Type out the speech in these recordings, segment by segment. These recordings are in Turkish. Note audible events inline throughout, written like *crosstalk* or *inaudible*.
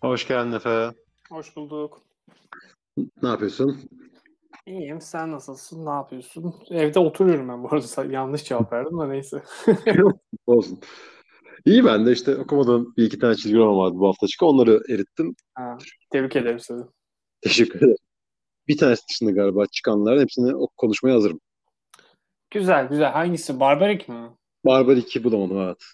Hoş geldin Efe. Hoş bulduk. Ne yapıyorsun? İyiyim. Sen nasılsın? Ne yapıyorsun? Evde oturuyorum ben bu arada. Yanlış cevap verdim da neyse. *laughs* Olsun. İyi ben de işte okumadığım bir iki tane çizgi roman vardı bu hafta çıkan. Onları erittim. Ha, tebrik ederim seni. Teşekkür ederim. Bir tanesi dışında galiba çıkanların hepsini konuşmaya hazırım. Güzel güzel. Hangisi? Barbarik mi? Barbar 2 bulamadım evet.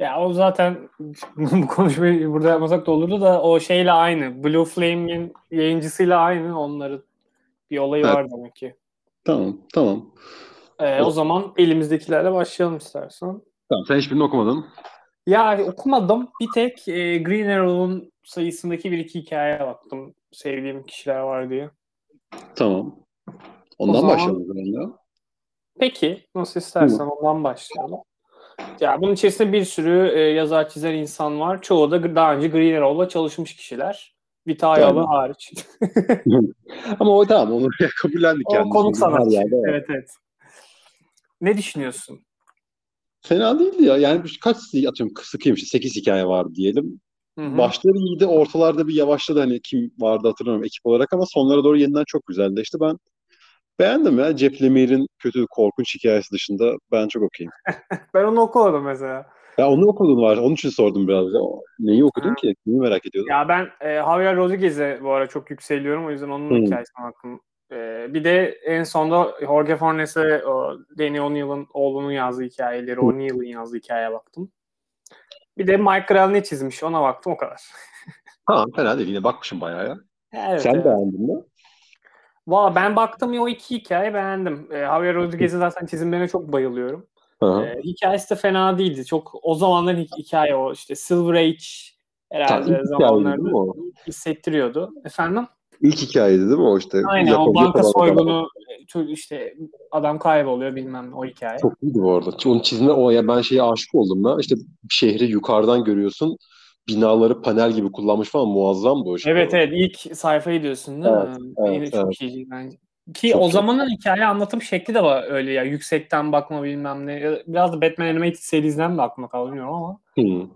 Ya o zaten *laughs* bu konuşmayı burada yapmasak da olurdu da o şeyle aynı. Blue Flame'in yayıncısıyla aynı. Onların bir olayı Evet. var demek ki. Tamam tamam. Ee, o zaman elimizdekilerle başlayalım istersen. Tamam sen hiçbirini okumadın. Ya okumadım. Bir tek e, Green Arrow'un sayısındaki bir iki hikayeye baktım. Sevdiğim kişiler var diye. Tamam. Ondan zaman- başlayalım o zaman ya. Peki, nasıl istersen ondan başlayalım. Ya bunun içerisinde bir sürü e, yazar çizer insan var. Çoğu da daha önce Green Arrow'la çalışmış kişiler. Vita Ayala Tamam. hariç. *laughs* Ama o tamam onu *laughs* kabullendik o kendisi. konuk sanatçı. yerde. Evet evet. Ne düşünüyorsun? Fena değildi ya. Yani kaç atıyorum sıkıyım işte 8 hikaye var diyelim. Hı hı. Başları iyiydi, ortalarda bir yavaşladı hani kim vardı hatırlamıyorum ekip olarak ama sonlara doğru yeniden çok güzeldi. İşte ben beğendim ya. Jeff Lemire'in kötü korkunç hikayesi dışında ben çok okuyayım. *laughs* Ben onu okumadım mesela. Ya onu okudun var. Onun için sordum biraz. Ya. Neyi okudun Ha. ki? Neyi merak ediyordum. Ya ben e, Javier Rodriguez'e bu ara çok yükseliyorum. O yüzden onun Hı. hikayesine baktım. E, bir de en sonda Jorge Fornes'e o Danny O'Neill'ın oğlunun yazdığı hikayeleri, O'Neill'ın yazdığı hikayeye baktım. Bir de Mike Grell ne çizmiş ona baktım o kadar. *laughs* Ha fena değil. Yine bakmışım bayağı ya. Evet, Sen evet. beğendin mi? Valla ben baktım ya o iki hikaye beğendim. E, Javier Rodriguez'in zaten çizimlerine çok bayılıyorum. Hı. E, hikayesi de fena değildi. Çok o zamanların hi- hikaye o işte Silver Age herhalde hikayeydi zamanlarda o? hissettiriyordu. Efendim? İlk hikayeydi değil mi o işte? Aynen o Japonya banka falan. soygunu e, ço- işte adam kayboluyor bilmem o hikaye. Çok iyiydi bu arada. Onun çizme o ya ben şeye aşık oldum ya. İşte şehri yukarıdan görüyorsun. Binaları panel gibi kullanmış falan muazzamdı o işte. Evet evet ilk sayfayı diyorsun değil Evet, mi? evet, Yine çok evet. iyiydi bence. Ki Çok o çok. zamanın hikaye anlatım şekli de var öyle ya. Yüksekten bakma bilmem ne. Biraz da Batman Animated serisinden mi aklıma kaldı bilmiyorum ama. Hı.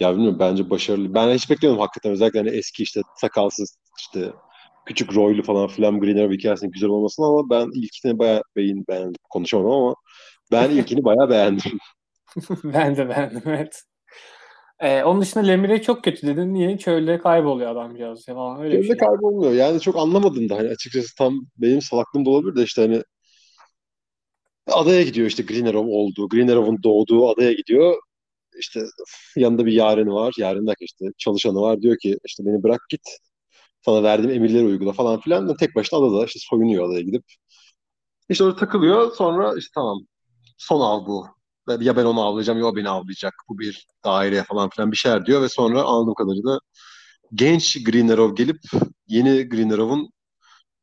Ya bilmiyorum bence başarılı. Ben hiç beklemiyordum hakikaten. Özellikle hani eski işte sakalsız işte küçük Roy'lu falan filan Green Arrow hikayesinin güzel olmasını ama ben ilkini bayağı beğen, beğendim. Konuşamadım ama ben ilkini bayağı beğendim. *laughs* ben de beğendim evet. Ee, onun dışında Lemire çok kötü dedin. Niye? Çölde kayboluyor adamcağız falan öyle Gözde şey. kaybolmuyor. Yani çok anlamadım da hani açıkçası tam benim salaklığım da olabilir de işte hani adaya gidiyor işte Green Arrow olduğu, Green Arrow'un doğduğu adaya gidiyor. İşte yanında bir yareni var. Yaren derken işte çalışanı var. Diyor ki işte beni bırak git. Sana verdiğim emirleri uygula falan filan. Da tek başına adada işte soyunuyor adaya gidip. İşte orada takılıyor. Sonra işte tamam son av bu. Ya ben onu avlayacağım ya o beni avlayacak. Bu bir daire falan filan bir şeyler diyor ve sonra anladığım kadarıyla genç Green Arrow gelip yeni Green Arrow'un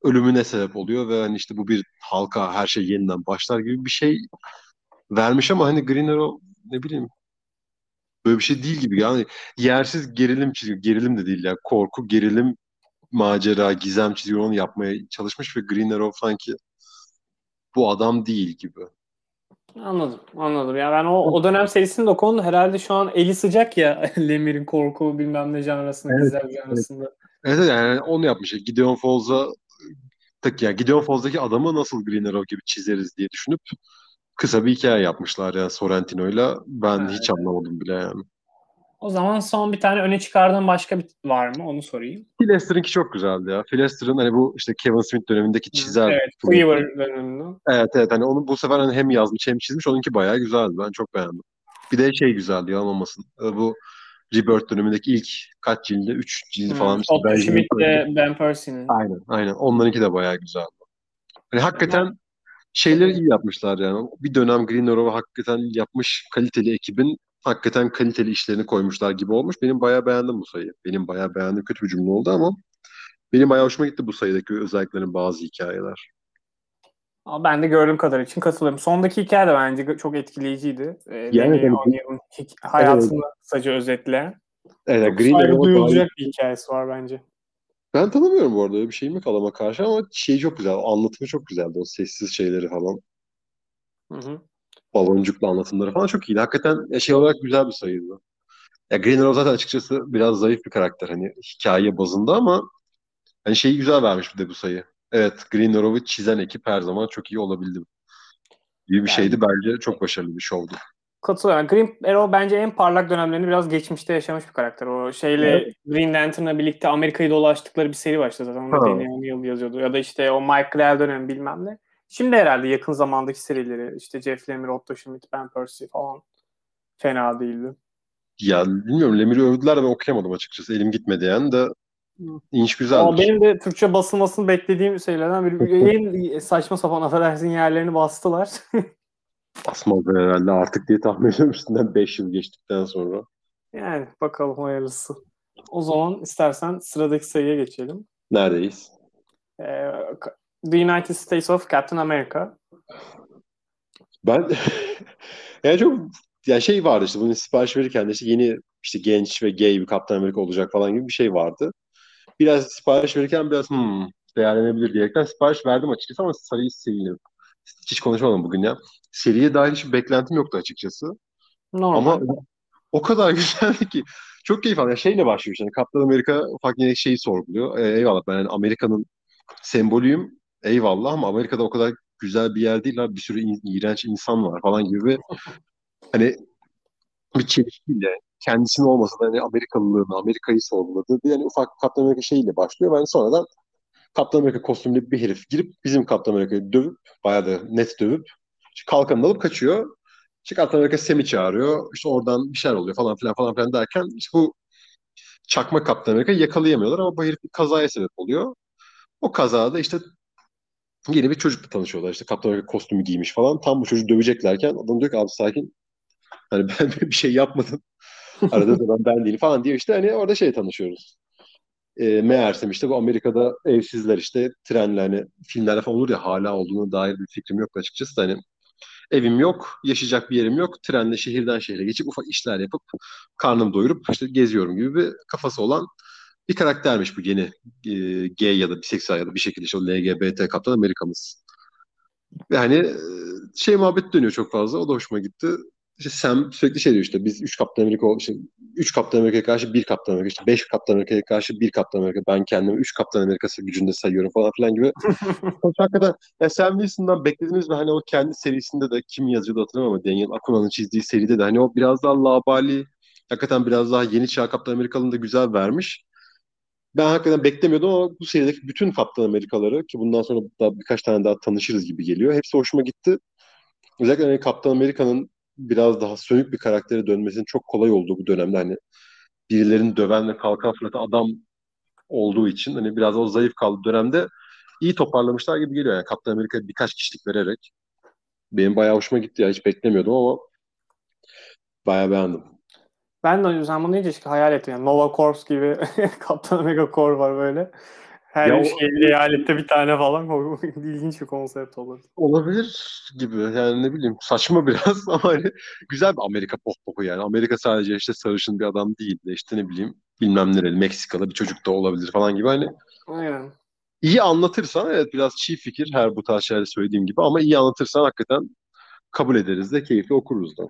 ölümüne sebep oluyor ve hani işte bu bir halka her şey yeniden başlar gibi bir şey vermiş ama hani Green Arrow ne bileyim böyle bir şey değil gibi yani yersiz gerilim çizgi gerilim de değil ya korku gerilim macera gizem çizgi onu yapmaya çalışmış ve Green Arrow sanki bu adam değil gibi. Anladım, anladım. Ya ben o, o dönem serisini de okudum. Herhalde şu an eli sıcak ya *laughs* Lemir'in korku bilmem ne janrasında, Evet, güzel janrasında. Evet yani onu yapmış. Gideon Falls'a tek yani Gideon Falls'daki adamı nasıl Green Arrow gibi çizeriz diye düşünüp kısa bir hikaye yapmışlar yani Sorrentino'yla. Ben Ha, hiç anlamadım bile yani. O zaman son bir tane öne çıkardığın başka bir var mı? Onu sorayım. Phil Lester'ınki çok güzeldi ya. Phil Lester'ın hani bu işte Kevin Smith dönemindeki çizer. Evet, Weaver döneminde. Evet evet hani onu bu sefer hani hem yazmış hem çizmiş. Onunki bayağı güzeldi. Ben çok beğendim. Bir de şey güzeldi yalan olmasın. Ee, Bu Rebirth dönemindeki ilk kaç cildi? Üç cildi falan. işte Otto Benjamin Schmidt Percy. ile Ben Percy'nin. Aynen aynen. Onlarınki de bayağı güzeldi. Hani hakikaten şeyleri iyi yapmışlar yani. Bir dönem Green Arrow'u hakikaten yapmış kaliteli ekibin hakikaten kaliteli işlerini koymuşlar gibi olmuş. Benim bayağı beğendim bu sayıyı. Benim bayağı beğendim. Kötü bir cümle oldu ama benim bayağı hoşuma gitti bu sayıdaki özelliklerin bazı hikayeler. Ben de gördüğüm kadar için katılıyorum. Sondaki hikaye de bence çok etkileyiciydi. Ee, Yani Danny tabii. O'Neill'in hayatını kısaca özetleyen. Evet, Çok Green saygı duyulacak bir hikayesi var bence. Ben tanımıyorum bu arada öyle bir şeyim yok adama karşı ama şey çok güzel. Anlatımı çok güzeldi. O sessiz şeyleri falan. Hı hı. Baloncuklu anlatımları falan çok iyiydi. Hakikaten şey olarak güzel bir sayıydı. Ya Green Arrow zaten açıkçası biraz zayıf bir karakter hani hikaye bazında ama hani şeyi güzel vermiş bir de bu sayı. Evet Green Arrow'u çizen ekip her zaman çok iyi olabildi. gibi bir Yani- şeydi bence çok başarılı bir şovdu. Katılıyorum. Green Arrow bence en parlak dönemlerini biraz geçmişte yaşamış bir karakter. O şeyle Evet. Green Lantern'la birlikte Amerika'yı dolaştıkları bir seri başladı zaten. Onu O'Neill yazıyordu. Ya da işte o Mike Grell dönemi bilmem ne. Şimdi herhalde yakın zamandaki serileri işte Jeff Lemire, Otto Schmidt, Ben Percy falan fena değildi. Ya bilmiyorum Lemir'i övdüler ben okuyamadım açıkçası. Elim gitmedi yani de inş güzeldir. Ama benim de Türkçe basılmasını beklediğim şeylerden biri. *laughs* en saçma sapan affedersin yerlerini bastılar. *laughs* Basmaz herhalde artık diye tahmin ediyorum üstünden 5 yıl geçtikten sonra. yani bakalım hayırlısı. O zaman istersen sıradaki sayıya geçelim. Neredeyiz? Ee, The United States of Captain America. Ben *laughs* yani çok ya şey vardı işte bunun sipariş verirken de işte yeni işte genç ve gay bir Kaptan Amerika olacak falan gibi bir şey vardı. Biraz sipariş verirken biraz hmm, değerlenebilir diyerekten sipariş verdim açıkçası ama sayıyı sildim. Hiç konuşmadım bugün ya. Seriye dair hiçbir beklentim yoktu açıkçası. Normal. Ama o kadar *laughs* güzeldi ki. Çok keyif aldım. Yani şeyle başlıyor işte. Kaptan Amerika ufak yine şeyi sorguluyor. E, eyvallah ben yani Amerika'nın sembolüyüm. Eyvallah ama Amerika'da o kadar güzel bir yer değil. Abi. Bir sürü in- iğrenç insan var falan gibi *laughs* hani bir çelişkiyle kendisinin olmasa da hani Amerikalılığını, Amerika'yı sorguladığı bir yani ufak Kaptan Amerika şeyiyle başlıyor. Ben sonradan Kaptan Amerika kostümlü bir herif girip bizim Kaptan Amerika'yı dövüp bayağı da net dövüp kalkanını alıp kaçıyor. İşte Kaptan Amerika Sam'i çağırıyor. İşte oradan bir şeyler oluyor falan filan falan filan derken işte bu çakma Kaptan Amerika'yı yakalayamıyorlar ama bu herif bir kazaya sebep oluyor. O kazada işte yeni bir çocukla tanışıyorlar. İşte Kaptan Amerika kostümü giymiş falan. Tam bu çocuğu döveceklerken adam diyor ki abi sakin. Hani *laughs* ben bir şey yapmadım. Arada zaman ben değilim falan diyor işte. Hani orada şey tanışıyoruz. E, meğersem işte bu Amerika'da evsizler işte trenle hani filmlerde falan olur ya hala olduğuna dair bir fikrim yok açıkçası hani evim yok, yaşayacak bir yerim yok. Trenle şehirden şehre geçip ufak işler yapıp karnımı doyurup işte geziyorum gibi bir kafası olan bir karaktermiş bu yeni e, gay ya da biseksüel ya da bir şekilde işte o LGBT Kaptan Amerika'mız. Ve hani e, şey muhabbet dönüyor çok fazla. O da hoşuma gitti. İşte Sam sürekli şey diyor işte biz 3 Kaptan Amerika işte 3 Kaptan Amerika'ya karşı 1 Kaptan Amerika işte 5 Kaptan Amerika'ya karşı 1 Kaptan Amerika ben kendimi 3 Kaptan Amerika'sı gücünde sayıyorum falan filan gibi. *laughs* Hakikaten ya Sam Wilson'dan beklediğimiz ve hani o kendi serisinde de kim yazıyordu hatırlamıyorum ama Daniel Akuna'nın çizdiği seride de hani o biraz daha labali hakikaten biraz daha yeni çağ Kaptan Amerikalı'nı da güzel vermiş. Ben hakikaten beklemiyordum ama bu serideki bütün Kaptan Amerikaları ki bundan sonra da birkaç tane daha tanışırız gibi geliyor. Hepsi hoşuma gitti. Özellikle hani Kaptan Amerika'nın biraz daha sönük bir karaktere dönmesinin çok kolay olduğu bu dönemde hani birilerini döven ve kalkan fırlatan adam olduğu için hani biraz o zayıf kaldığı dönemde iyi toparlamışlar gibi geliyor. Yani Kaptan Amerika'ya birkaç kişilik vererek benim bayağı hoşuma gitti ya hiç beklemiyordum ama bayağı beğendim. Ben de o yüzden bunu deyince işte hayal ettim. Yani Nova Corps gibi *laughs* Kaptan Amerika Corps var böyle. Her Ya o- şey eyalette bir tane falan. O *laughs* ilginç bir konsept olur. Olabilir gibi yani ne bileyim saçma *laughs* biraz ama hani güzel bir Amerika pop popu yani. Amerika sadece işte sarışın bir adam değil de işte ne bileyim bilmem nereli Meksikalı bir çocuk da olabilir falan gibi hani Aynen. iyi anlatırsan evet biraz çiğ fikir her bu tarz şeylerde söylediğim gibi ama iyi anlatırsan hakikaten kabul ederiz de keyifli okuruz da.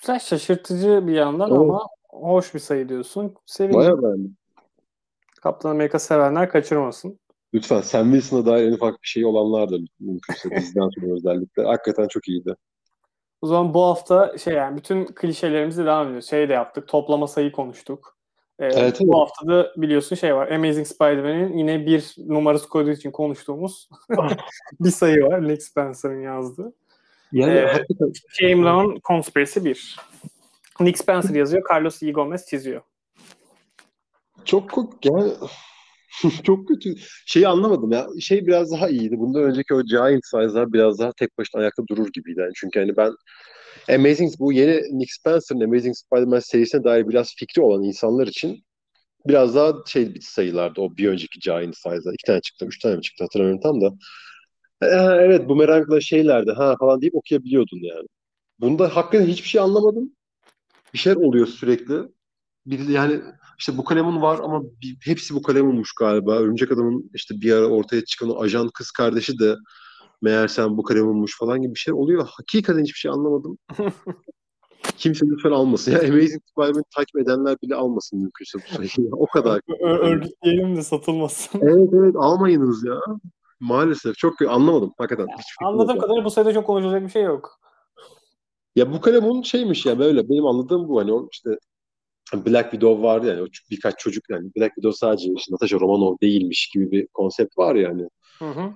Güzel şaşırtıcı bir yandan Evet. ama hoş bir sayı diyorsun. Sevindim. Bayağı beğendim. Kaptan Amerika sevenler kaçırmasın. Lütfen Sam Wilson'a dair en ufak bir şey olanlar da mümkünse diziden sonra özellikle. Hakikaten çok iyiydi. O zaman bu hafta şey yani bütün klişelerimizle devam ediyoruz. Şey de yaptık. Toplama sayı konuştuk. Ee, Evet, bu evet. hafta da biliyorsun şey var. Amazing Spider-Man'in yine bir numarası koyduğu için konuştuğumuz *laughs* bir sayı var. Nick Spencer'ın yazdığı. Yani Ee, hakikaten James Brown Conspiracy 1. Nick Spencer yazıyor. Carlos E. Gomez çiziyor. çok ko- yani *laughs* çok kötü. Şeyi anlamadım ya. Şey biraz daha iyiydi. Bundan önceki o Giant Size'lar biraz daha tek başına ayakta durur gibiydi. Yani çünkü hani ben Amazing bu yeni Nick Spencer'ın Amazing Spider-Man serisine dair biraz fikri olan insanlar için biraz daha şey sayılardı o bir önceki Giant Size'lar. İki tane çıktı, üç tane mi çıktı hatırlamıyorum tam da. Ee, evet bumerangla şeylerdi ha falan deyip okuyabiliyordun yani. Bunda hakikaten hiçbir şey anlamadım. Bir şeyler oluyor sürekli. Bir, yani işte bu kalemun var ama bir- hepsi bu kalemunmuş galiba. Örümcek Adam'ın işte bir ara ortaya çıkan o ajan kız kardeşi de meğersem bu kalemunmuş falan gibi bir şey oluyor. Hakikaten hiçbir şey anlamadım. *laughs* Kimse lütfen almasın. Ya Amazing Spider-Man'i takip edenler bile almasın mümkünse bu sayıyı. *laughs* O kadar. Ö- örgütleyelim de satılmasın. Evet evet almayınız ya. Maalesef çok anlamadım hakikaten. Fikrim Anladığım kadarıyla bu sayıda çok konuşulacak bir şey yok. Ya bu kalem onun şeymiş ya böyle benim anladığım bu hani o işte Black Widow vardı yani o birkaç çocuk yani Black Widow sadece işte Natasha Romanoff değilmiş gibi bir konsept var yani. Hı hı.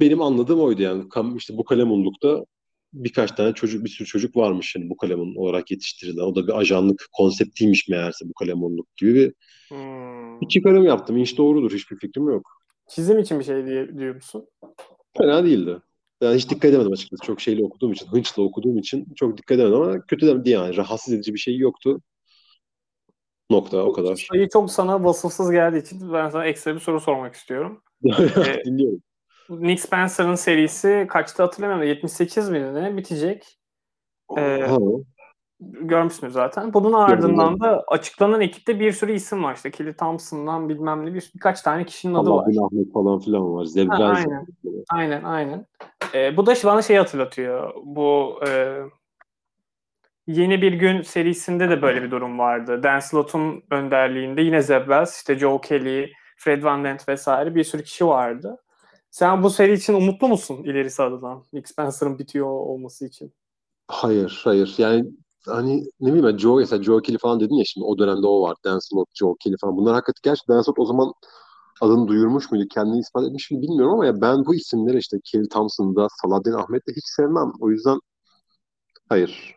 Benim anladığım oydu yani işte bu kalemunlukta birkaç tane çocuk bir sürü çocuk varmış yani bu kalemun olarak yetiştirilen. O da bir ajanlık konseptiymiş meğerse bu kalemunluk gibi bir, Hmm. bir çıkarım yaptım. Hiç doğrudur hiçbir fikrim yok. Çizim için bir şey diye diyor musun? Fena değildi. Yani hiç dikkat edemedim açıkçası. Çok şeyle okuduğum için, hınçla okuduğum için çok dikkat edemedim ama kötü de değil yani. Rahatsız edici bir şey yoktu. Nokta o kadar. Sayı çok sana vasıfsız geldiği için ben sana ekstra bir soru sormak istiyorum. *laughs* Dinliyorum. Nick Spencer'ın serisi kaçta hatırlamıyorum da 78 miydi ne bitecek. Ee, Ha, görmüşsünüz zaten. Bunun ardından da açıklanan ekipte bir sürü isim var. İşte Kelly Thompson'dan bilmem ne bir, birkaç tane kişinin adı Allah var. Ahmet falan filan var. Zevden Ha, aynen. Aynen aynen. Ee, bu da bana şey hatırlatıyor. Bu e, Yeni Bir Gün serisinde de böyle bir durum vardı. Dan Slott'un önderliğinde yine Zeb Wells, işte Joe Kelly, Fred Van Dent vesaire bir sürü kişi vardı. Sen bu seri için umutlu musun ilerisi adına? Nick Spencer'ın bitiyor olması için. Hayır, hayır. Yani hani ne bileyim ben Joe mesela Joe Kelly falan dedin ya şimdi o dönemde o var. Dan Slott, Joe Kelly falan. Bunlar hakikaten gerçi Dan Slott o zaman adını duyurmuş muydu? Kendini ispat etmiş mi bilmiyorum ama ya ben bu isimleri işte Kelly Thompson'da, Saladin Ahmet'te hiç sevmem. O yüzden hayır.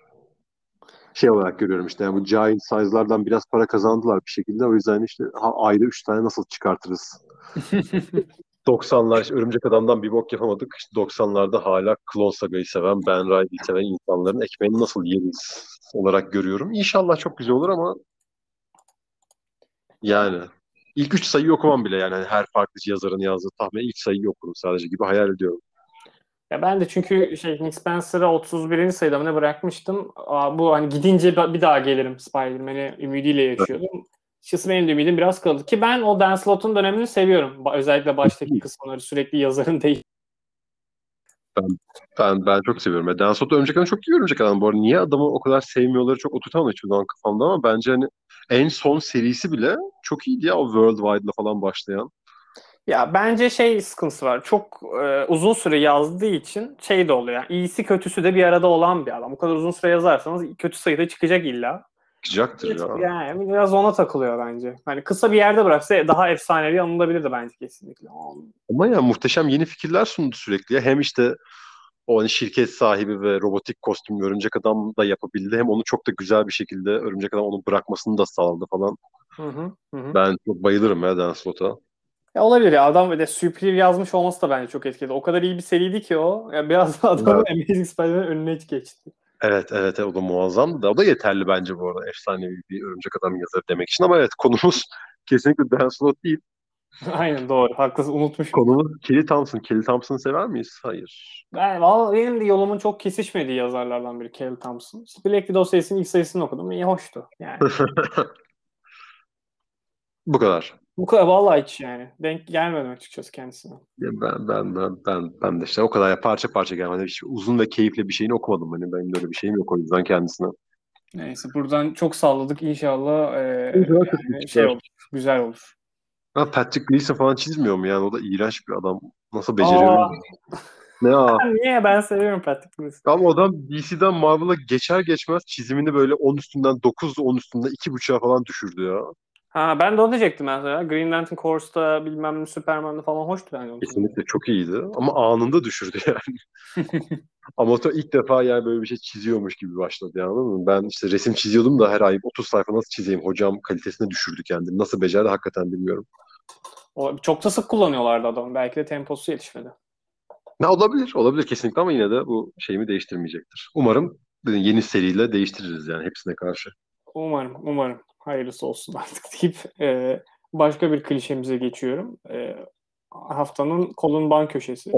Şey olarak görüyorum işte yani bu giant size'lardan biraz para kazandılar bir şekilde. O yüzden işte ha, ayda 3 tane nasıl çıkartırız? *laughs* 90'lar işte Örümcek Adam'dan bir bok yapamadık. İşte 90'larda hala Clone Saga'yı seven, Ben Reilly'yi seven insanların ekmeğini nasıl yeriz olarak görüyorum. İnşallah çok güzel olur ama yani ilk üç sayıyı okumam bile yani Hani her farklı yazarın yazdığı tahmin ilk sayıyı okurum sadece gibi hayal ediyorum. Ya ben de çünkü şey Nick Spencer'a 31. sayıda mı ne bırakmıştım. Aa, bu hani gidince bir daha gelirim Spider-Man'i ümidiyle yaşıyordum. Açıkçası benim de ümidim biraz kaldı. Ki ben o Dan Slott'un dönemini seviyorum. Özellikle baştaki kısımları sürekli yazarın değil. Ben ben çok seviyorum. Dan Slott Örümcek Adam çok iyi Örümcek Adam bu arada. Niye adamı o kadar sevmiyorları çok oturtamadım hiçbir zaman kafamda ama bence hani en son serisi bile çok iyiydi ya o Worldwide'la falan başlayan. Ya bence şey sıkıntısı var. Çok e, uzun süre yazdığı için şey de oluyor. Yani iyisi kötüsü de bir arada olan bir adam. Bu kadar uzun süre yazarsanız kötü sayıda çıkacak illa. Çıkacaktır ya. Yani biraz ona takılıyor bence. Hani kısa bir yerde bıraksa daha efsanevi anılabilirdi bence kesinlikle. Ama ya muhteşem yeni fikirler sundu sürekli. ya. Hem işte o hani şirket sahibi ve robotik kostümlü Örümcek Adam da yapabildi. Hem onu çok da güzel bir şekilde Örümcek Adam onu bırakmasını da sağladı falan. Hı hı, hı. Ben çok bayılırım ya Dan Slott'a. Ya olabilir ya adam ve de Superior yazmış olması da bence çok etkiledi. O kadar iyi bir seriydi ki o. Ya biraz da *laughs* adamın Amazing Spider-Man'in önüne geçti. Evet, evet, o da muazzamdı da. O da yeterli bence bu arada. Efsanevi bir Örümcek Adam yazarı demek için. Ama evet konumuz *laughs* kesinlikle Dan Slott değil. *laughs* Aynen doğru. Haklısın unutmuşum. Konumuz Kelly Thompson. Kelly Thompson'ı sever miyiz? Hayır. Ben, vallahi benim de yolumun çok kesişmediği yazarlardan biri Kelly Thompson. İşte Black Widow serisinin ilk sayısını okudum. İyi hoştu yani. *laughs* Bu kadar. Bu kadar vallahi hiç yani. Denk gelmedim açıkçası kendisine. Ya Ben, ben, ben, ben, ben de işte o kadar ya parça parça gelmedi. Hiç uzun ve keyifli bir şeyini okumadım. Hani benim de öyle bir şeyim yok o yüzden kendisine. Neyse buradan çok salladık inşallah. E, İnşallah yani çok güzel. şey olur. Güzel olur. Ha, Patrick Gleason falan çizmiyor mu yani? O da iğrenç bir adam. Nasıl beceriyor? Aa. Ne ya? *laughs* Niye ben seviyorum Patrick Wilson. Ama adam DC'den Marvel'a geçer geçmez çizimini böyle 10 üstünden 9 10 üstünden 2.5'a falan düşürdü ya. Ha ben de onu diyecektim mesela. Green Lantern Corps'ta bilmem ne Superman'da falan hoştu onun. Kesinlikle çok iyiydi ama anında düşürdü yani. *laughs* Amatör ilk defa yani böyle bir şey çiziyormuş gibi başladı yani anladın mı? Ben işte resim çiziyordum da her ay 30 sayfa nasıl çizeyim hocam kalitesine düşürdü kendini. Nasıl becerdi hakikaten bilmiyorum. O, çok da sık kullanıyorlardı adamı. Belki de temposu yetişmedi. Ne olabilir, olabilir kesinlikle ama yine de bu şeyimi değiştirmeyecektir. Umarım yeni seriyle değiştiririz yani hepsine karşı. Umarım, umarım. Hayırlısı olsun *laughs* artık deyip e, başka bir klişemize geçiyorum. E, haftanın kolun ban köşesi.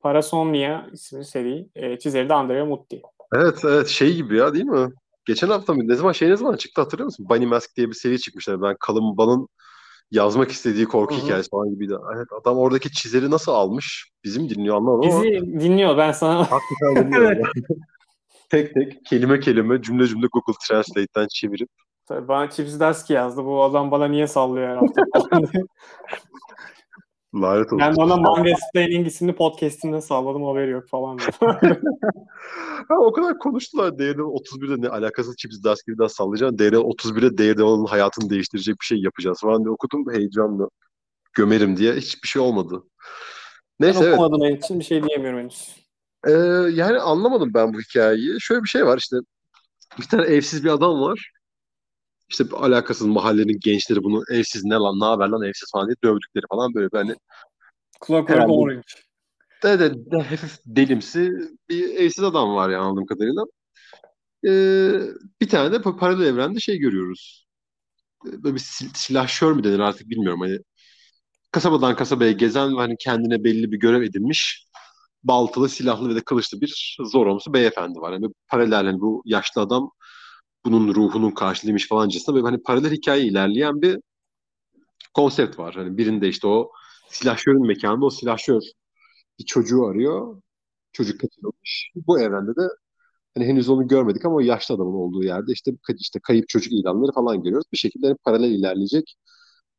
Parasomnia isimli seri. E, çizeri de Andrea Mutti. Evet, evet şey gibi ya değil mi? Geçen hafta mı? Ne zaman şey ne zaman çıktı hatırlıyor musun? Bunny Mask diye bir seri çıkmışlar. Ben Kalın Ban'ın yazmak istediği korku Hı hı. hikayesi falan gibiydi. Evet, adam oradaki çizeri nasıl almış? Bizim dinliyor anlamadım ama Bizi dinliyor ben sana. hakikaten dinliyor. *laughs* *laughs* Evet. tek tek kelime kelime cümle cümle Google Translate'ten çevirip Tabii bana Chips Darsky yazdı. Bu adam bana niye sallıyor her hafta *laughs* lanet olsun. Ben ona Manga Explaining isimli podcastinde salladım haberi yok falan. *laughs* Ha, o kadar konuştular Daredevil 31'de ne alakasız Chips Darsky'den sallayacaksın. Daredevil 31'de Daredevil'ın hayatını değiştirecek bir şey yapacağız falan diye okudum heyecanla gömerim diye hiçbir şey olmadı. ben Neyse evet. okumadığım için bir şey diyemiyorum henüz. Ee, yani anlamadım ben bu hikayeyi. Şöyle bir şey var işte bir tane evsiz bir adam var. İşte alakasız mahallenin gençleri bunu evsiz ne lan ne haber lan evsiz falan diye dövdükleri falan böyle hani Clockwork Herhalde. Orange. de, de, de hafif delimsi bir evsiz adam var yani anladığım kadarıyla. Ee, bir tane de paralel evrende şey görüyoruz. Böyle bir sil- silahşör mü denir artık bilmiyorum. Hani kasabadan kasabaya gezen ve hani kendine belli bir görev edinmiş baltalı, silahlı ve de kılıçlı bir zoromsu beyefendi var. Yani paralel hani bu yaşlı adam bunun ruhunun karşılığıymış falancasına böyle hani paralel hikaye ilerleyen bir konsept var. Hani birinde işte o silahşörün mekanında o silahşör bir çocuğu arıyor. Çocuk kaçırılmış. Bu evrende de hani henüz onu görmedik ama o yaşlı adamın olduğu yerde işte işte kayıp çocuk ilanları falan görüyoruz. Bir şekilde hani paralel ilerleyecek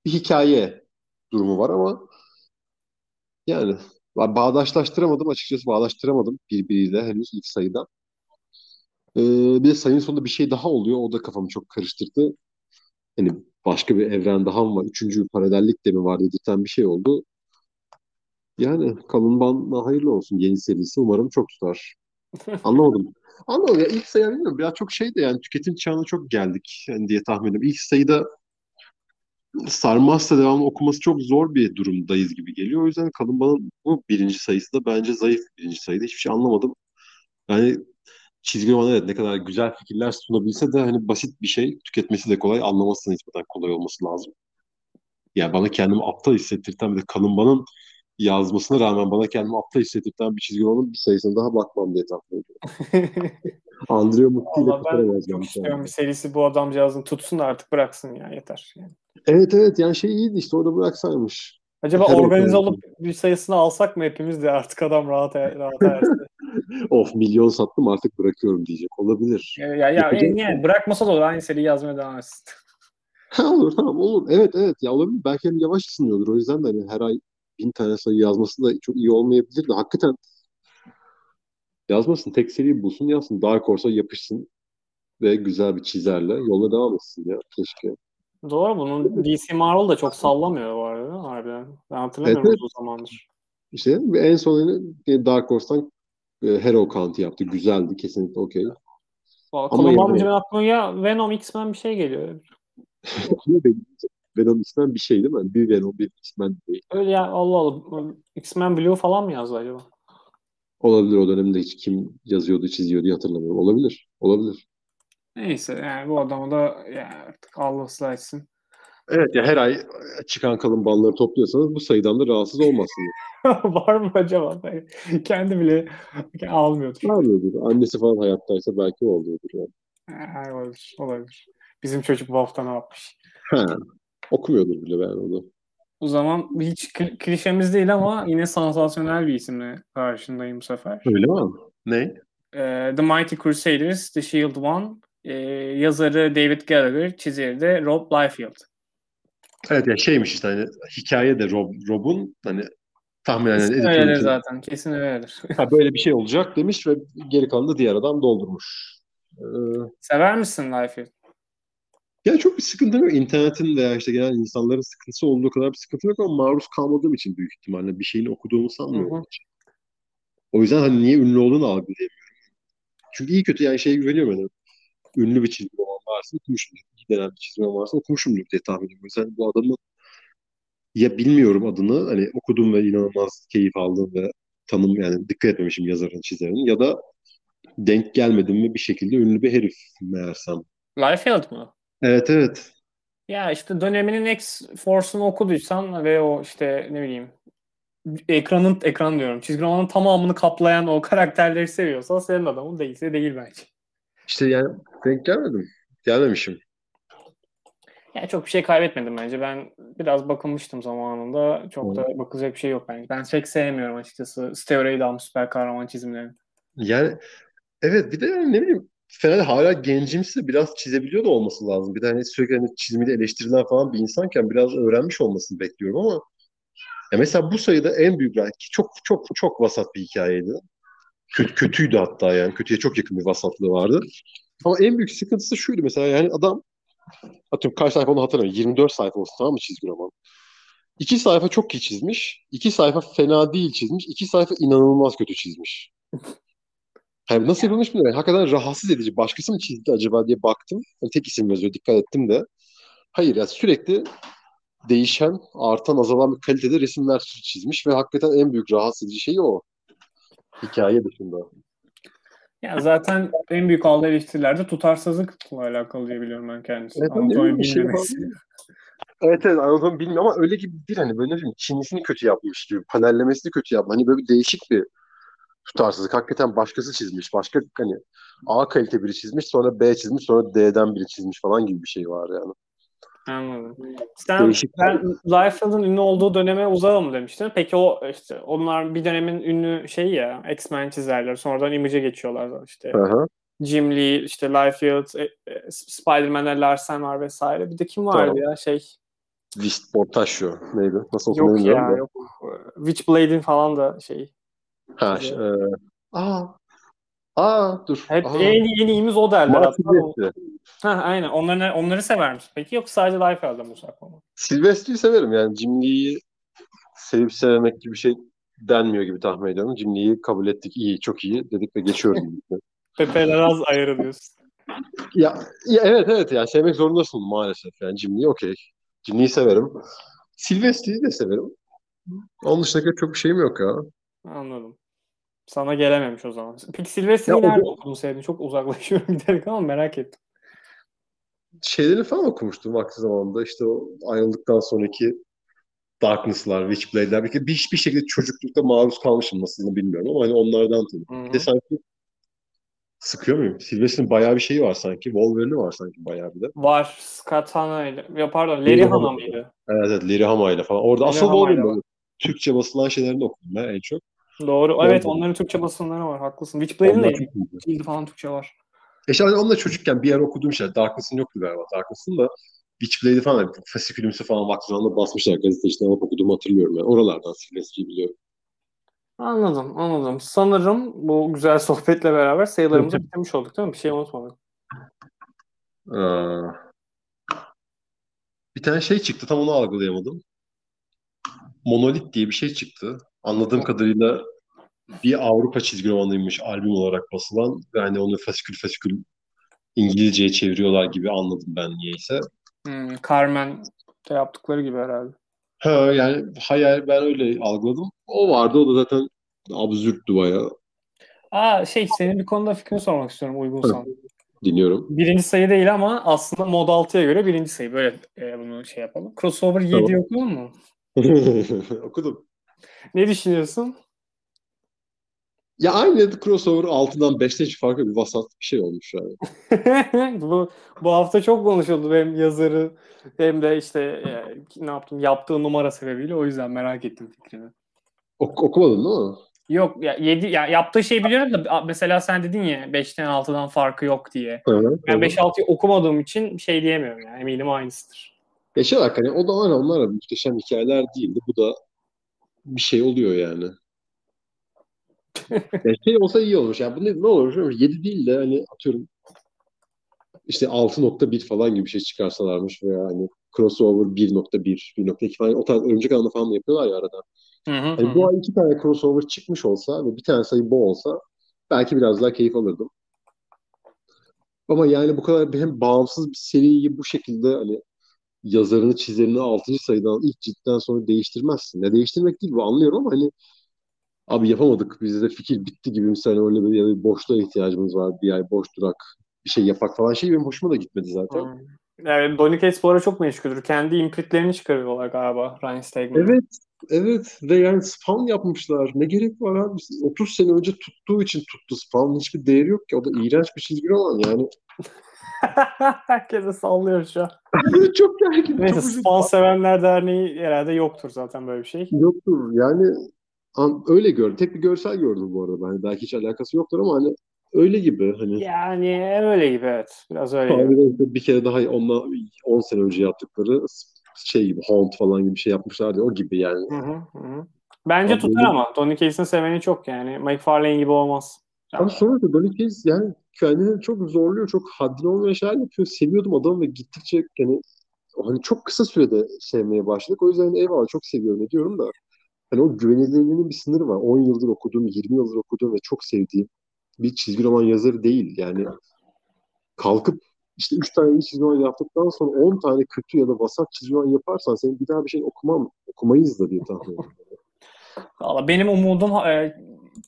bir hikaye durumu var ama yani bağdaşlaştıramadım açıkçası bağdaştıramadım birbiriyle henüz ilk sayıda. Ee, bir de sayının sonunda bir şey daha oluyor. O da kafamı çok karıştırdı. Hani başka bir evren daha mı var? Üçüncü bir paralellik de mi var dedirten bir şey oldu. Yani Kalın Ban'la hayırlı olsun yeni serisi. Umarım çok tutar. *laughs* Anlamadım. Anlamadım ya ilk sayı bilmiyorum. Biraz çok şey de yani tüketim çağına çok geldik yani diye tahmin ediyorum. İlk sayıda sarmazsa devamlı okuması çok zor bir durumdayız gibi geliyor. O yüzden Kalın Ban'ın bu birinci sayısı da bence zayıf bir birinci sayıda. Hiçbir şey anlamadım. Yani çizgi roman evet ne kadar güzel fikirler sunabilse de hani basit bir şey. Tüketmesi de kolay, anlaması da nispeten kolay olması lazım. Yani bana kendimi aptal hissettirten bir de Kalın Ban'ın yazmasına rağmen bana kendimi aptal hissettirten bir çizgi romanın bir sayısına daha bakmam diye tahmin ediyorum. *laughs* Andrea Mutti ile kurtaramaz çok istiyorum bir serisi bu adamcağızın tutsun da artık bıraksın ya yeter. Yani. Evet evet yani şey iyiydi işte orada bıraksaymış. Acaba Her organize olup bir sayısını alsak mı hepimiz de artık adam rahat rahat ersin. *laughs* Of milyon sattım artık bırakıyorum diyecek. Olabilir. ya, ya, ya Yapacak yani bırakmasa da olur aynı seriyi yazmaya devam etsin. *laughs* Ha olur tamam olur. Evet evet ya olabilir. Belki hani yavaş ısınıyordur. O yüzden de hani her ay bin tane sayı yazması da çok iyi olmayabilir de hakikaten yazmasın. Tek seri bulsun yazsın. Dark Horse'a yapışsın ve güzel bir çizerle yola devam etsin ya. Keşke. Doğru bunun DC Marvel da çok sallamıyor bu arada harbiden? Ben hatırlamıyorum Evet, evet. uzun zamandır. İşte en son Dark Horse'tan e, Hero Count'ı yaptı. Güzeldi. Kesinlikle okey. Ama Kolum yani- aklıma ya Venom X-Men bir şey geliyor. *laughs* Venom X-Men bir şey değil mi? Bir Venom bir X-Men değil. Öyle ya Allah Allah. X-Men Blue falan mı yazdı acaba? Olabilir o dönemde hiç kim yazıyordu, çiziyordu diye hatırlamıyorum. Olabilir. Olabilir. Neyse yani bu adamı da ya artık Allah ıslah etsin. Evet ya her ay çıkan kalın balları topluyorsanız bu sayıdan da rahatsız olmazsınız. *laughs* Var mı acaba? Kendi bile almıyordur. Mıdır? Annesi falan hayattaysa belki oluyordur yani. Ha, olabilir, olabilir. Bizim çocuk bu hafta ne yapmış? Ha, okumuyordur bile ben onu. O zaman hiç kli- klişemiz değil ama yine sansasyonel bir isimle karşındayım bu sefer. Öyle mi? Ne? Ee, The Mighty Crusaders, The Shield One, ee, yazarı David Gallagher, çizeri de Rob Liefeld. Evet ya şeymiş işte hani hikaye de Rob, Rob'un hani tahminen Kesin editörün öyledir zaten, kesin öyledir. *laughs* ha, böyle bir şey olacak demiş ve geri kalanı da diğer adam doldurmuş. Ee, Sever misin Liefeld? Ya çok bir sıkıntım yok. İnternetin veya işte genel insanların sıkıntısı olduğu kadar bir sıkıntı yok ama maruz kalmadığım için büyük ihtimalle bir şeyini okuduğumu sanmıyorum. Hı hı. O yüzden hani niye ünlü olduğunu algılayamıyorum. Çünkü iyi kötü yani şeye güveniyorum hani. Ünlü bir çizgi roman varsa okumuşumdur. İyi denen bir çizgi roman varsa okumuşumdur diye tahmin ediyorum. O yüzden bu adamın ya bilmiyorum adını hani okudum ve inanılmaz keyif aldım ve tanım yani dikkat etmemişim yazarın çizerinin ya da denk gelmedim mi bir şekilde ünlü bir herif meğersem. Liefeld mı? Evet evet. Ya işte döneminin X-Force'unu okuduysan ve o işte ne bileyim ekranın ekran diyorum çizgi romanın tamamını kaplayan o karakterleri seviyorsan senin adamın değilse değil bence. İşte yani denk gelmedim. Gelmemişim. Yani çok bir şey kaybetmedim bence. Ben biraz bakılmıştım zamanında. Çok da bakılacak bir şey yok bence. Ben pek sevmiyorum açıkçası steroid almış süper kahraman çizimlerini. Yani Evet bir de yani ne bileyim Fener hala gencimsi biraz çizebiliyor da olması lazım. Bir de hani sürekli hani çizimde eleştirilen falan bir insanken biraz öğrenmiş olmasını bekliyorum ama ya mesela bu sayıda en büyük ki çok çok çok vasat bir hikayeydi. Kötü, kötüydü hatta yani. Kötüye çok yakın bir vasatlığı vardı. Ama en büyük sıkıntısı şuydu mesela yani adam atıyorum kaç sayfa onu hatırlamıyorum. 24 sayfa olsun tamam mı çizgi roman? İki sayfa çok iyi çizmiş. iki sayfa fena değil çizmiş. iki sayfa inanılmaz kötü çizmiş. Yani nasıl yapılmış bilmiyorum. Hakikaten rahatsız edici. Başkası mı çizdi acaba diye baktım. Yani tek isim yazıyor. Dikkat ettim de. Hayır ya sürekli değişen, artan, azalan bir kalitede resimler çizmiş ve hakikaten en büyük rahatsız edici şey o. Hikaye dışında. Ya zaten en büyük aldığı eleştirilerde tutarsızlıkla alakalı diye biliyorum ben kendisi. Evet, Anatomi şey bilmemesi. Evet evet anladım bilmiyorum ama öyle gibi değil hani böyle ne bileyim Çinlisini kötü yapmış gibi panellemesini kötü yapmış. Hani böyle bir değişik bir tutarsızlık. Hakikaten başkası çizmiş. Başka hani A kalite biri çizmiş sonra B çizmiş sonra D'den biri çizmiş falan gibi bir şey var yani. Anladım. Sen Değişik ben Liefeld'ın ünlü olduğu döneme uzağım demiştin. Peki o işte onlar bir dönemin ünlü şeyi ya X-Men çizerler. Sonradan Image'e geçiyorlar işte. Aha. Jim Lee, işte Liefeld, e, e, Spider-Man'ler Larsen var vesaire. Bir de kim vardı Tamam. ya şey Wist Portacio neydi? Nasıl yok ya da. yok. Witchblade'in falan da şey. Ha, e, aa, aa dur. Hep Aa, en, en iyimiz o derler Mark hatta. Silvestri. Ha, aynen. Onları, onları sever misin? Peki yok sadece Liefeld'ı mı saklama? Silvestri'yi severim yani Jim Lee'yi sevip sevmemek gibi bir şey denmiyor gibi tahmin ediyorum. Jim Lee'yi kabul ettik iyi çok iyi dedik ve geçiyoruz. *laughs* *laughs* Pepe'ler az ayarı diyorsun. ya, ya evet evet yani sevmek zorundasın maalesef yani Jim Lee okey. Jim Lee'yi severim. Silvestri'yi de severim. Onun dışında çok bir şeyim yok ya. Anladım. Sana gelememiş o zaman. Peki Silvestri'yi Ya o- nerede okudun sevdin? Çok uzaklaşıyorum *laughs* giderek ama merak ettim. Şeylerini falan okumuştum vakti zamanında işte o ayrıldıktan sonraki Darkness'lar, Witchblade'ler bir, bir, bir şekilde çocuklukta maruz kalmışım nasılını bilmiyorum ama hani onlardan tabii. Bir de sanki sıkıyor muyum? Sylvester'ın bayağı bir şeyi var sanki. Wolverine'i var sanki bayağı bir de. Var. Scott Hanna ile. Ya pardon. Larry Hanna mıydı? Evet evet Larry Hama ile falan. Orada Larry asıl Wolverine. Türkçe basılan şeylerini okudum ben en çok. Doğru. Doğru. Evet onların Türkçe basınları var. Haklısın. Witchblade'in de cildi falan Türkçe var. E hani onunla çocukken bir yer okuduğum şeyler. Darkness'ın yoktu galiba. Darkness'ın da Witchblade'i falan fasikülümsü falan vakti zamanında basmışlar gazeteciden alıp okuduğumu hatırlıyorum yani. Oralardan Sylvester'i biliyorum. Anladım. Anladım. Sanırım bu güzel *laughs* sohbetle beraber sayılarımızı bitirmiş olduk değil mi? Bir şey unutmadık. Aa. Bir tane şey çıktı tam onu algılayamadım. Monolit diye bir şey çıktı. Anladığım kadarıyla bir Avrupa çizgi romanıymış albüm olarak basılan ve hani onu fasikül fasikül İngilizceye çeviriyorlar gibi anladım ben niyeyse. Hmm, Carmen yaptıkları gibi herhalde. Ha yani hayal ben öyle algıladım. O vardı o da zaten absürttü bayağı. Aa şey senin bir konuda fikrini sormak istiyorum uygunsan. Dinliyorum. Birinci sayı değil ama aslında mod 6'ya göre birinci sayı. Böyle e, bunu şey yapalım. Crossover 7 Tamam. okudun mu? *laughs* Okudum. Ne düşünüyorsun? Ya aynı crossover 6'dan 5'te hiç farklı bir vasat bir şey olmuş yani. *laughs* bu bu hafta çok konuşuldu hem yazarı hem de işte e, ne yaptım yaptığı numara sebebiyle o yüzden merak ettim fikrini. Ok okumadın değil mi? Yok ya 7 ya yaptığı şey biliyorum da mesela sen dedin ya 5'ten 6'dan farkı yok diye. Hı hı. Ben 5-6'yı okumadığım için şey diyemiyorum yani eminim aynısıdır. Ya şey olarak hani o da var onlar da muhteşem hikayeler değildi. Bu da bir şey oluyor yani. *laughs* Ya şey olsa iyi olmuş. Yani bu ne, olur biliyor musun? 7 değil de hani atıyorum işte 6.1 falan gibi bir şey çıkarsalarmış veya hani crossover 1.1, 1.2 falan o tarz örümcek ağını falan da yapıyorlar ya arada. Hı hı Hani hı. bu ay iki tane crossover çıkmış olsa ve bir tane sayı bu olsa belki biraz daha keyif alırdım. Ama yani bu kadar hem bağımsız bir seriyi bu şekilde hani yazarını çizerini 6. sayıdan ilk ciltten sonra değiştirmezsin. Ya değiştirmek değil bu anlıyorum ama hani abi yapamadık bizde fikir bitti gibi mesela öyle bir, bir boşluğa ihtiyacımız var bir ay boş durak bir şey yapak falan şey benim hoşuma da gitmedi zaten. Hı. Yani Donny Cates bu ara çok meşguldür. Kendi imprintlerini çıkarıyorlar galiba Ryan Stegman'ın. Evet, evet ve yani Spawn yapmışlar. Ne gerek var abi? 30 sene önce tuttuğu için tuttu Spawn. Hiçbir değeri yok ki. O da iğrenç bir çizgi roman yani. *laughs* *laughs* Herkese sallıyor şu an. çok gergin. Neyse çok. Spawn Sevenler Derneği herhalde yoktur zaten böyle bir şey. Yoktur. Yani an, öyle gördüm. Tek bir görsel gördüm bu arada. Yani belki hiç alakası yoktur ama hani öyle gibi hani. Yani öyle gibi evet. Biraz öyle gibi. Bir kere daha onunla 10 sene önce yaptıkları şey gibi Haunt falan gibi bir şey yapmışlardı. O gibi yani. Hı hı, hı. Bence Abi tutar ama. Tony Case'in seveni çok yani. McFarlane gibi olmaz. Ama sonra da Donny Case yani kendini çok zorluyor. Çok haddine olmayan şeyler yapıyor. Seviyordum adamı ve gittikçe yani hani çok kısa sürede sevmeye başladık. O yüzden eyvallah çok seviyorum ediyorum da hani o güvenilirliğinin bir sınırı var. 10 yıldır okuduğum, 20 yıldır okuduğum ve çok sevdiğim bir çizgi roman yazarı değil. Yani kalkıp işte 3 tane iyi çizgi roman yaptıktan sonra 10 tane kötü ya da vasat çizgi roman yaparsan senin bir daha bir şey okumam, okumayız da diye tahmin ediyorum. *laughs* Valla benim umudum e,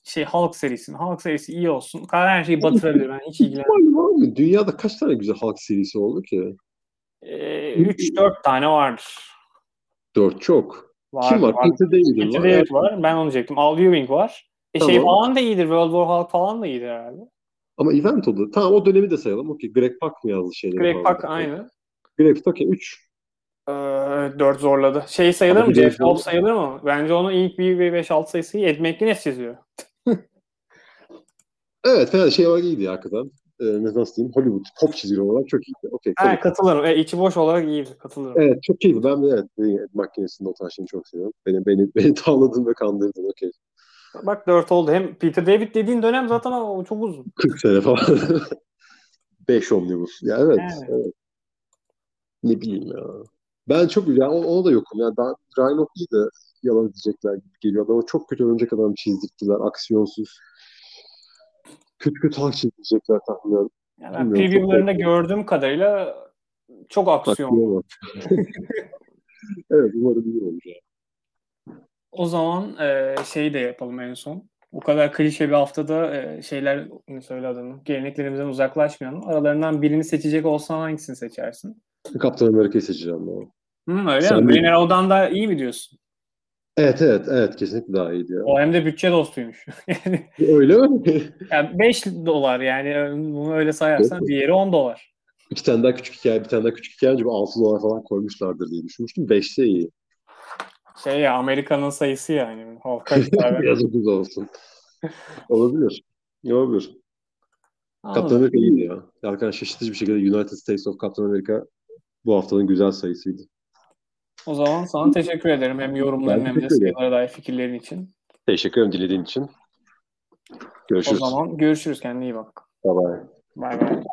şey Hulk serisi. Hulk serisi iyi olsun. Her şeyi batırabilir. Ben hiç ilgilenmiyorum. Dünyada kaç tane güzel halk serisi oldu ki? 3-4 tane vardır. 4 çok. Var, Kim var? Peter David Peter var. David var. Ben onu diyecektim. Al Ewing var. E şey Tamam. falan da iyidir. World War Hulk falan da iyidir herhalde. Ama event oldu. Tamam o dönemi de sayalım. Okey. Greg Pak mı yazdı şeyleri Greg? Pak aynı. Greg Pak okey 3. Ee, 4 zorladı. Şey sayılır Abi mı? Jeff. Lobb sayılır mı? Bence onun ilk bir ve 5-6 sayısı Ed McGuinness çiziyor. Evet fena şey olarak iyiydi hakikaten. Ee, nasıl diyeyim? Hollywood pop çizgi olarak çok iyiydi. Okey. Ha, katılırım. E, içi boş olarak iyidir. Katılırım. Evet çok iyiydi. Ben de evet McGuinness'in o tarz şeyini çok seviyorum. Beni, beni, *laughs* beni tavladın ve kandırdın. Okey. Bak 4 oldu. Hem Peter David dediğin dönem zaten o çok uzun. *laughs* 40 sene falan. *laughs* 5 omnibus. Ya evet. Yani. evet. Ne bileyim ya. Ben çok yani ona da yokum. Yani ben Ryan O'Keefe'i de yalan diyecekler gibi geliyor. Adamı çok kötü örümcek adam çizdirttiler. Aksiyonsuz. Kötü kötü halk çizdirecekler tahminen. Yani ben preview'larında gördüğüm kadarıyla çok aksiyon. *laughs* Evet umarım iyi olur. O zaman e, şeyi de yapalım en son. Bu kadar klişe bir haftada e, şeyler ne söyle adını. Geleneklerimizden uzaklaşmayalım. Aralarından birini seçecek olsan hangisini seçersin? Kaptan Amerika'yı seçeceğim ben. Hı, öyle Sen mi? Green Arrow'dan da iyi mi diyorsun? Evet evet evet kesinlikle daha iyiydi ya. O hem de bütçe dostuymuş. *laughs* yani, Öyle mi? yani 5 dolar yani bunu öyle sayarsan Yok. diğeri 10 dolar. İki tane daha küçük hikaye, bir tane daha küçük hikaye önce bir 6 dolar falan koymuşlardır diye düşünmüştüm. 5'te iyi. Şey ya Amerika'nın sayısı yani. Halka *laughs* ucuz olsun. Olabilir. Olabilir. Kaptan Anladım. Amerika iyiydi ya. Yalkan şaşırtıcı bir şekilde United States of Captain America bu haftanın güzel sayısıydı. O zaman sana teşekkür ederim hem yorumların hem de sayılara dair fikirlerin için. Teşekkür ederim dinlediğin için. O Görüşürüz. zaman görüşürüz. Kendine iyi bak. Bye bye. Bay bay.